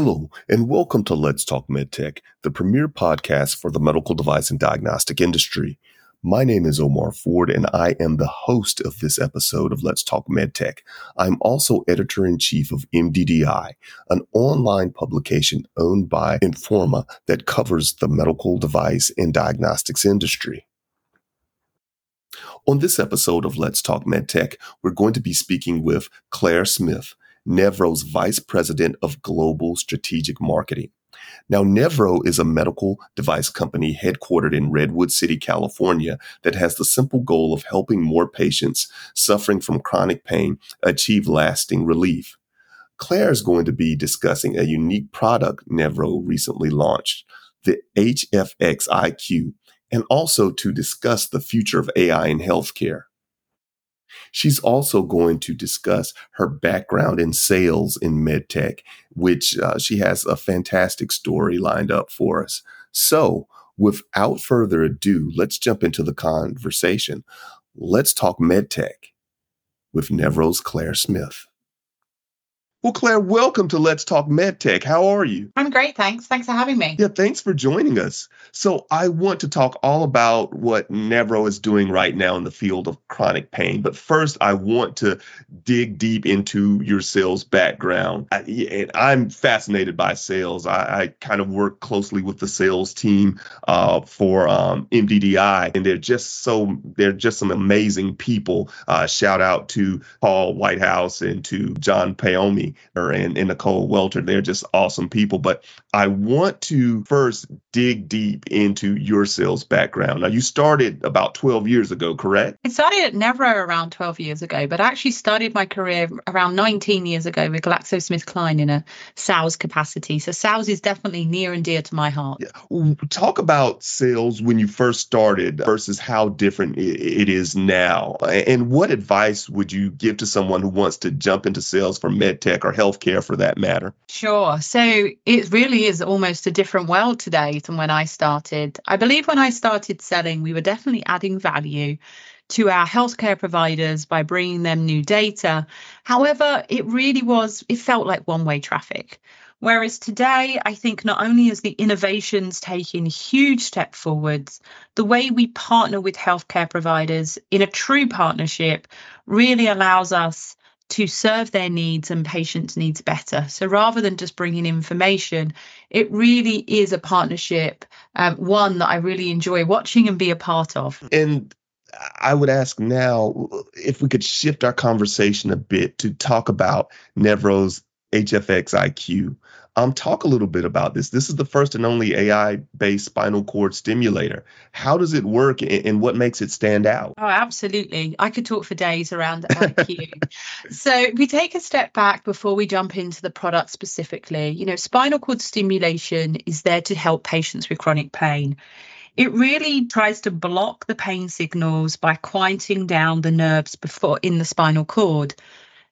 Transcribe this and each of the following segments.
Hello, and welcome to Let's Talk MedTech, the premier podcast for the medical device and diagnostic industry. My name is Omar Ford, and I am the host of this episode of Let's Talk MedTech. I'm also editor in chief of MDDI, an online publication owned by Informa that covers the medical device and diagnostics industry. On this episode of Let's Talk MedTech, we're going to be speaking with Claire Smith, Nevro's Vice President of Global Strategic Marketing. Now, Nevro is a medical device company headquartered in Redwood City, California, that has the simple goal of helping more patients suffering from chronic pain achieve lasting relief. Claire is going to be discussing a unique product Nevro recently launched, the HFX IQ, and also to discuss the future of AI in healthcare. She's also going to discuss her background in sales in medtech, which uh, she has a fantastic story lined up for us. So, without further ado, let's jump into the conversation. Let's talk medtech with Nevro's Claire Smith. Well, Claire, welcome to Let's Talk MedTech. How are you? I'm great, thanks. Thanks for having me. Yeah, thanks for joining us. So, I want to talk all about what Nevro is doing right now in the field of chronic pain. But first, I want to dig deep into your sales background. I, and I'm fascinated by sales. I, I, kind of work closely with the sales team uh, for um, MDDI, and they're just so they're just some amazing people. Uh, shout out to Paul Whitehouse and to John Paomi and, and Nicole Welter. They're just awesome people. But I want to first dig deep into your sales background. Now, you started about 12 years ago, correct? I started at Nevro around 12 years ago, but I actually started my career around 19 years ago with GlaxoSmithKline in a sales capacity. So sales is definitely near and dear to my heart. Yeah. Talk about sales when you first started versus how different it is now. And what advice would you give to someone who wants to jump into sales for medtech or healthcare for that matter? Sure. So it really is almost a different world today than when I started. I believe when I started selling, we were definitely adding value to our healthcare providers by bringing them new data. However, it really was, it felt like one way traffic. Whereas today, I think not only is the innovations taking huge step forwards, the way we partner with healthcare providers in a true partnership really allows us to serve their needs and patients' needs better. So rather than just bringing information, it really is a partnership, um, one that I really enjoy watching and be a part of. And I would ask now if we could shift our conversation a bit to talk about Nevro's HFX IQ. Um, talk a little bit about this. This is the first and only AI-based spinal cord stimulator. How does it work, and, and what makes it stand out? Oh, absolutely. I could talk for days around IQ. so, we take a step back before we jump into the product specifically. You know, spinal cord stimulation is there to help patients with chronic pain. It really tries to block the pain signals by quieting down the nerves before in the spinal cord.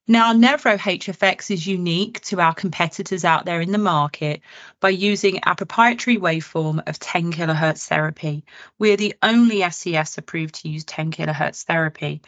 Now, Nevro HFX is unique to our competitors out there in the market by using our proprietary waveform of 10 kilohertz therapy. We're the only SCS approved to use 10 kilohertz therapy.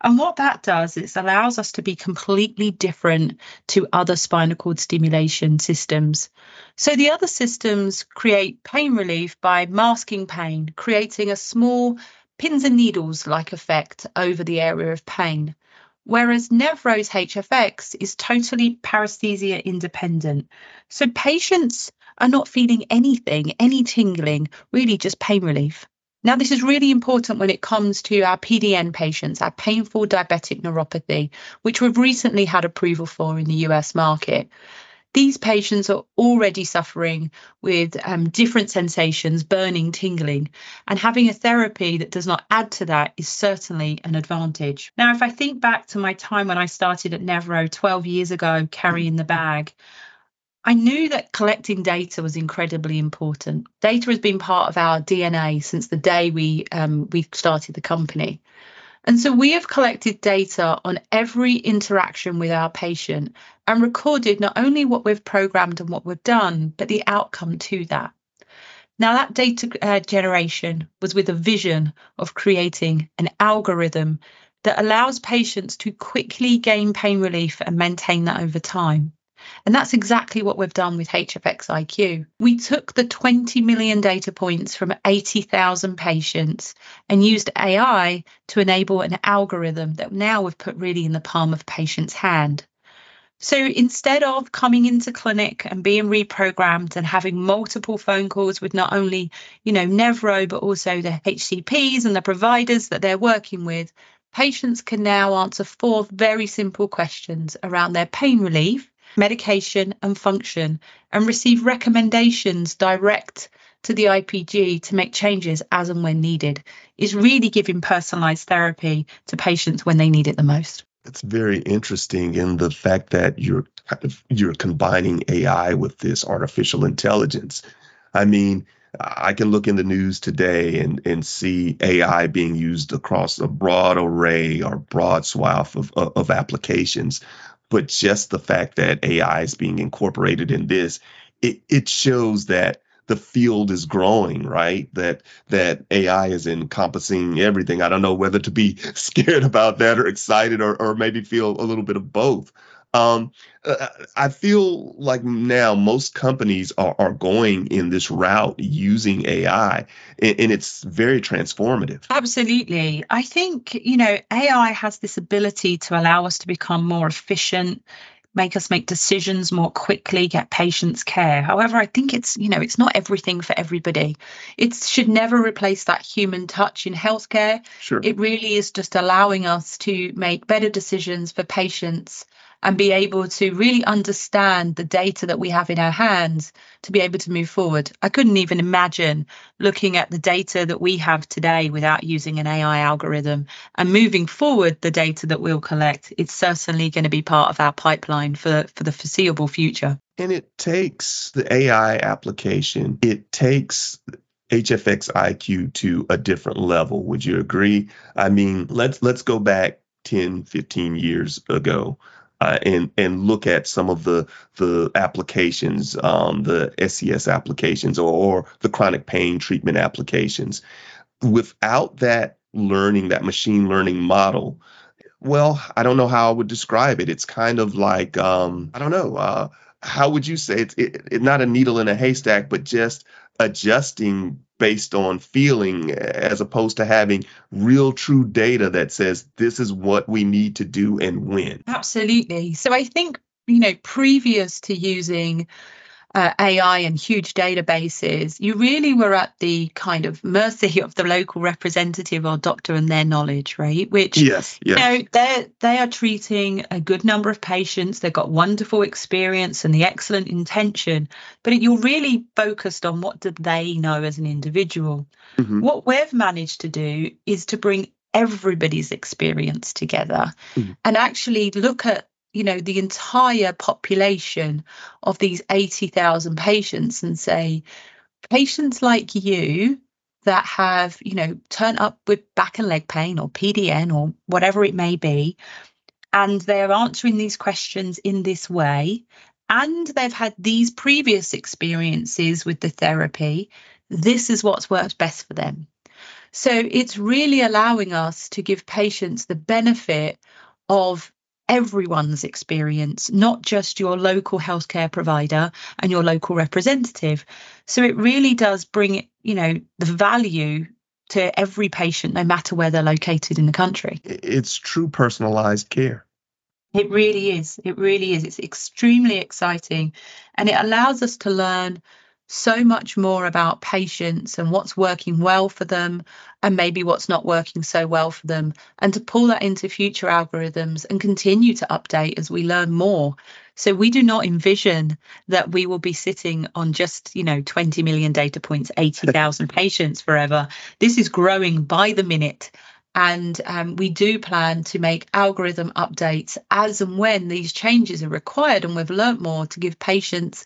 And what that does is allows us to be completely different to other spinal cord stimulation systems. So the other systems create pain relief by masking pain, creating a small pins and needles like effect over the area of pain whereas Nevro's HFX is totally paresthesia independent. So patients are not feeling anything, any tingling, really just pain relief. Now, this is really important when it comes to our PDN patients, our painful diabetic neuropathy, which we've recently had approval for in the US market. These patients are already suffering with um, different sensations, burning, tingling, and having a therapy that does not add to that is certainly an advantage. Now, if I think back to my time when I started at Nevro 12 years ago, carrying the bag, I knew that collecting data was incredibly important. Data has been part of our DNA since the day we um, we started the company. And so we have collected data on every interaction with our patient and recorded not only what we've programmed and what we've done, but the outcome to that. Now, that data uh, generation was with a vision of creating an algorithm that allows patients to quickly gain pain relief and maintain that over time. And that's exactly what we've done with HFX IQ. We took the 20 million data points from 80,000 patients and used AI to enable an algorithm that now we've put really in the palm of patient's hand. So instead of coming into clinic and being reprogrammed and having multiple phone calls with not only, you know, Nevro, but also the HCPs and the providers that they're working with, patients can now answer four very simple questions around their pain relief, medication, and function, and receive recommendations direct to the IPG to make changes as and when needed. Is really giving personalized therapy to patients when they need it the most. It's very interesting in the fact that you're you're combining AI with this artificial intelligence. I mean, I can look in the news today and, and see AI being used across a broad array or broad swath of, of applications. But just the fact that AI is being incorporated in this, it, it shows that the field is growing, right? That that AI is encompassing everything. I don't know whether to be scared about that or excited or or maybe feel a little bit of both. Um, uh, I feel like now most companies are, are going in this route using AI, and, and, it's very transformative. Absolutely. I think, you know, AI has this ability to allow us to become more efficient, make us make decisions more quickly, get patients care. However, I think it's, you know, it's not everything for everybody. It should never replace that human touch in healthcare. Sure. It really is just allowing us to make better decisions for patients and be able to really understand the data that we have in our hands to be able to move forward. I couldn't even imagine looking at the data that we have today without using an AI algorithm and moving forward the data that we'll collect. It's certainly going to be part of our pipeline for, for the foreseeable future. And it takes the AI application, it takes HFX IQ to a different level. Would you agree? I mean, let's let's go back 10, 15 years ago uh, and and look at some of the the applications, um, the SCS applications, or, or the chronic pain treatment applications. Without that learning, that machine learning model, well, I don't know how I would describe it. It's kind of like um, I don't know. Uh, how would you say it's it, it, not a needle in a haystack, but just adjusting based on feeling as opposed to having real true data that says this is what we need to do and when. Absolutely. So I think, you know, previous to using uh, AI and huge databases, you really were at the kind of mercy of the local representative or doctor and their knowledge, right? Which, yes, yes. you know, they they are treating a good number of patients. They've got wonderful experience and the excellent intention, but you're really focused on what do they know as an individual. Mm-hmm. What we've managed to do is to bring everybody's experience together mm-hmm. and actually look at you know the entire population of these 80,000 patients and say patients like you that have you know turn up with back and leg pain or PDN or whatever it may be and they're answering these questions in this way and they've had these previous experiences with the therapy this is what's worked best for them. So it's really allowing us to give patients the benefit of everyone's experience, not just your local healthcare provider and your local representative. So it really does bring, you know, the value to every patient, no matter where they're located in the country. It's true personalized care. It really is. It really is. It's extremely exciting and it allows us to learn so much more about patients and what's working well for them and maybe what's not working so well for them and to pull that into future algorithms and continue to update as we learn more. So we do not envision that we will be sitting on just you know 20 million data points 80,000 patients forever. This is growing by the minute and um, we do plan to make algorithm updates as and when these changes are required and we've learnt more to give patients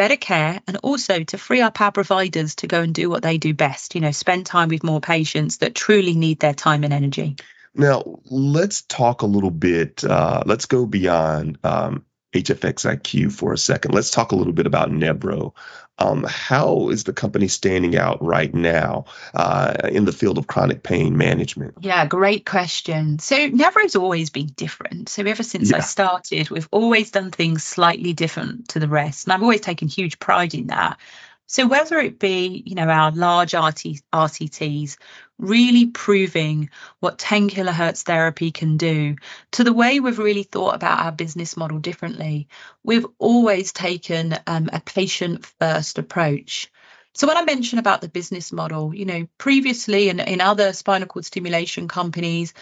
better care and also to free up our providers to go and do what they do best, you know, spend time with more patients that truly need their time and energy. Now, let's talk a little bit, uh, let's go beyond um, HFX IQ for a second. Let's talk a little bit about Nevro. Um, how is the company standing out right now uh, in the field of chronic pain management? Yeah, great question. So Nevro's always been different. So ever since yeah. I started, we've always done things slightly different to the rest, and I've always taken huge pride in that. So whether it be, you know, our large RT, RCTs really proving what 10 kilohertz therapy can do, to the way we've really thought about our business model differently, we've always taken um, a patient first approach. So when I mention about the business model, you know, previously in, in other spinal cord stimulation companies,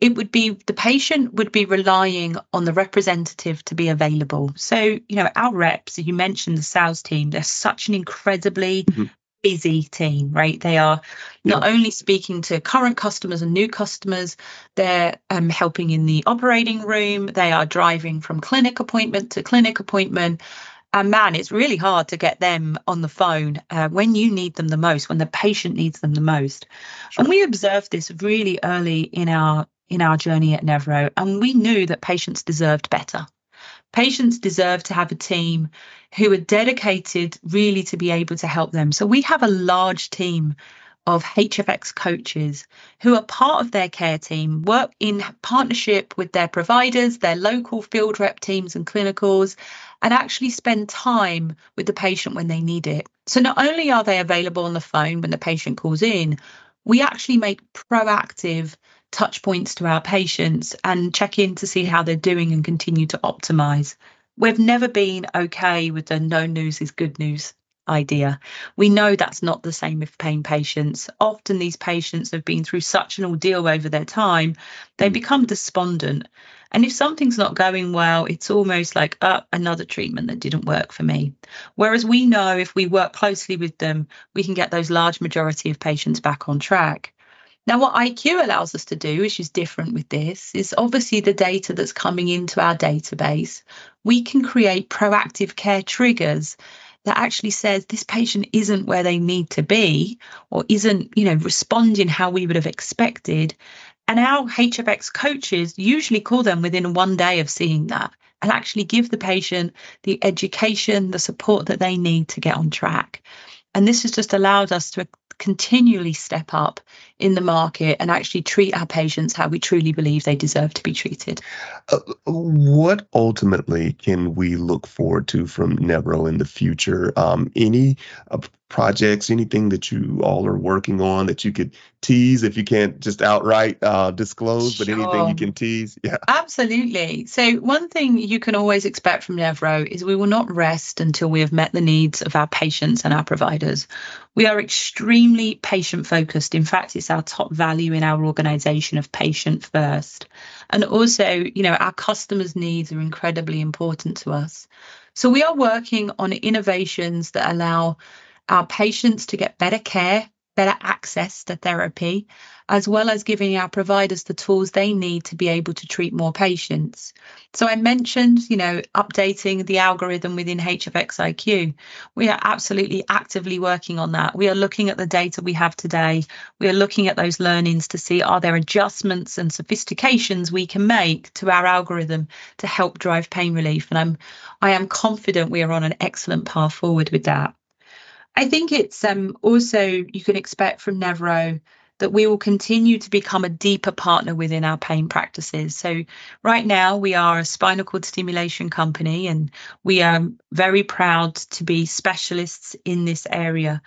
it would be the patient would be relying on the representative to be available. So, you know, our reps, you mentioned the sales team, they're such an incredibly mm-hmm. busy team, right? They are not yeah. only speaking to current customers and new customers, they're um, helping in the operating room, they are driving from clinic appointment to clinic appointment. And man, it's really hard to get them on the phone uh, when you need them the most, when the patient needs them the most. Sure. And we observed this really early in our in our journey at Nevro, and we knew that patients deserved better. Patients deserve to have a team who are dedicated really to be able to help them. So we have a large team of HFX coaches who are part of their care team, work in partnership with their providers, their local field rep teams and clinicals, and actually spend time with the patient when they need it. So not only are they available on the phone when the patient calls in, we actually make proactive touch points to our patients and check in to see how they're doing and continue to optimize. We've never been okay with the no news is good news idea. We know that's not the same with pain patients. Often these patients have been through such an ordeal over their time, they mm. become despondent. And if something's not going well, it's almost like uh, another treatment that didn't work for me. Whereas we know if we work closely with them, we can get those large majority of patients back on track. Now, what IQ allows us to do, which is different with this, is obviously the data that's coming into our database. We can create proactive care triggers that actually says this patient isn't where they need to be or isn't, you know, responding how we would have expected. And our HFX coaches usually call them within one day of seeing that and actually give the patient the education, the support that they need to get on track. And this has just allowed us to continually step up in the market and actually treat our patients how we truly believe they deserve to be treated. Uh, what ultimately can we look forward to from Nevro in the future? Um, any uh, projects, anything that you all are working on that you could tease if you can't just outright uh, disclose, sure. but anything you can tease? Yeah. Absolutely. So, one thing you can always expect from Nevro is we will not rest until we have met the needs of our patients and our providers. We are extremely patient focused. In fact, it's our top value in our organization of patient first. And also, you know, our customers' needs are incredibly important to us. So, we are working on innovations that allow our patients to get better care, better access to therapy, as well as giving our providers the tools they need to be able to treat more patients. So I mentioned, you know, updating the algorithm within HFX IQ. We are absolutely actively working on that. We are looking at the data we have today. We are looking at those learnings to see are there adjustments and sophistications we can make to our algorithm to help drive pain relief. And I'm I am confident we are on an excellent path forward with that. I think it's um, also you can expect from Nevro that we will continue to become a deeper partner within our pain practices. So, right now, we are a spinal cord stimulation company and we are very proud to be specialists in this area.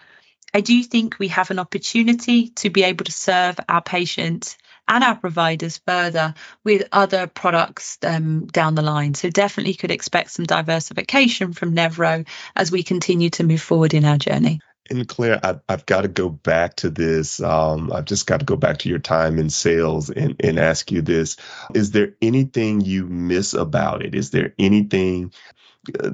I do think we have an opportunity to be able to serve our patients and our providers further with other products um, down the line. So definitely could expect some diversification from Nevro as we continue to move forward in our journey. And Claire, I've, I've got to go back to this. Um, I've just got to go back to your time in sales and, and ask you this. Is there anything you miss about it? Is there anything uh,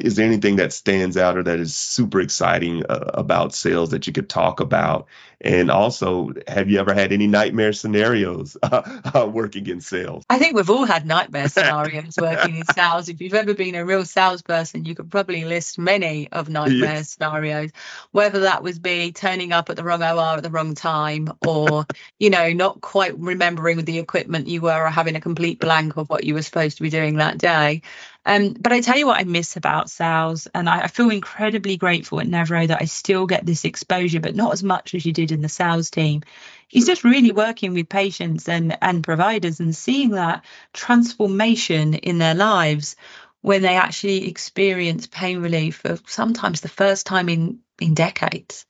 is there anything that stands out or that is super exciting uh, about sales that you could talk about? And also, have you ever had any nightmare scenarios uh, working in sales? I think we've all had nightmare scenarios working in sales. If you've ever been a real salesperson, you could probably list many of nightmare yes. scenarios, whether that was be turning up at the wrong OR at the wrong time or, you know, not quite remembering the equipment you were or having a complete blank of what you were supposed to be doing that day. Um, but I tell you what I miss about sales, and I, I, feel incredibly grateful at Nevro that I still get this exposure, but not as much as you did in the sales team. Is just really working with patients and and providers and seeing that transformation in their lives when they actually experience pain relief for sometimes the first time in in decades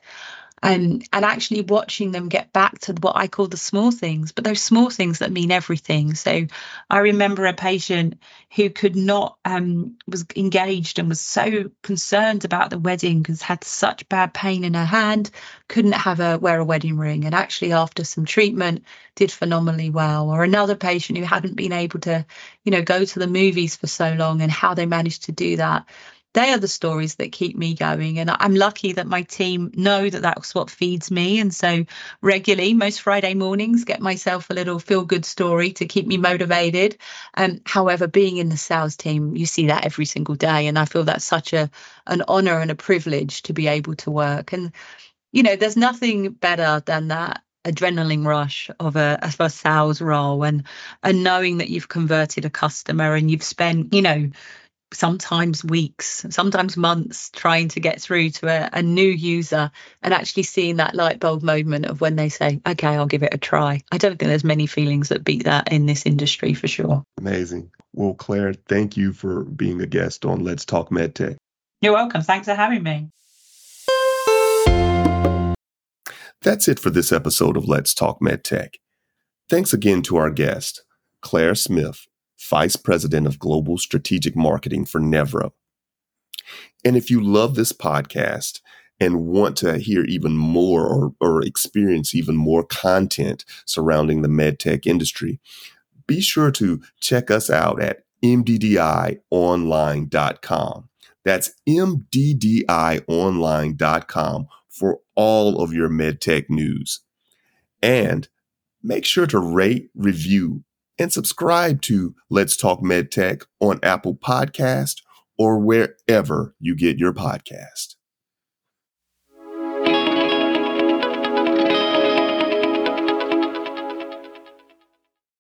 and and actually watching them get back to what I call the small things, but those small things that mean everything. So I remember a patient who could not um, was engaged and was so concerned about the wedding because had such bad pain in her hand, couldn't have a wear a wedding ring, and actually after some treatment did phenomenally well. Or another patient who hadn't been able to, you know, go to the movies for so long and how they managed to do that they are the stories that keep me going. And I'm lucky that my team know that that's what feeds me. And so regularly, most Friday mornings, get myself a little feel good story to keep me motivated. Um, however, being in the sales team, you see that every single day. And I feel that's such a an honor and a privilege to be able to work. And, you know, there's nothing better than that adrenaline rush of a, of a sales role and and knowing that you've converted a customer and you've spent you know sometimes weeks, sometimes months trying to get through to a, a, new user and actually seeing that light bulb moment of when they say, okay, I'll give it a try. I don't think there's many feelings that beat that in this industry for sure. Amazing. Well, Claire, thank you for being a guest on Let's Talk MedTech. You're welcome. Thanks for having me. That's it for this episode of Let's Talk MedTech. Thanks again to our guest, Claire Smith, Vice President of Global Strategic Marketing for Nevro. And if you love this podcast and want to hear even more or, or experience even more content surrounding the medtech industry, be sure to check us out at mddionline.com. That's mddionline.com for all of your medtech news. And make sure to rate, review, and subscribe to Let's Talk MedTech on Apple Podcast or wherever you get your podcast.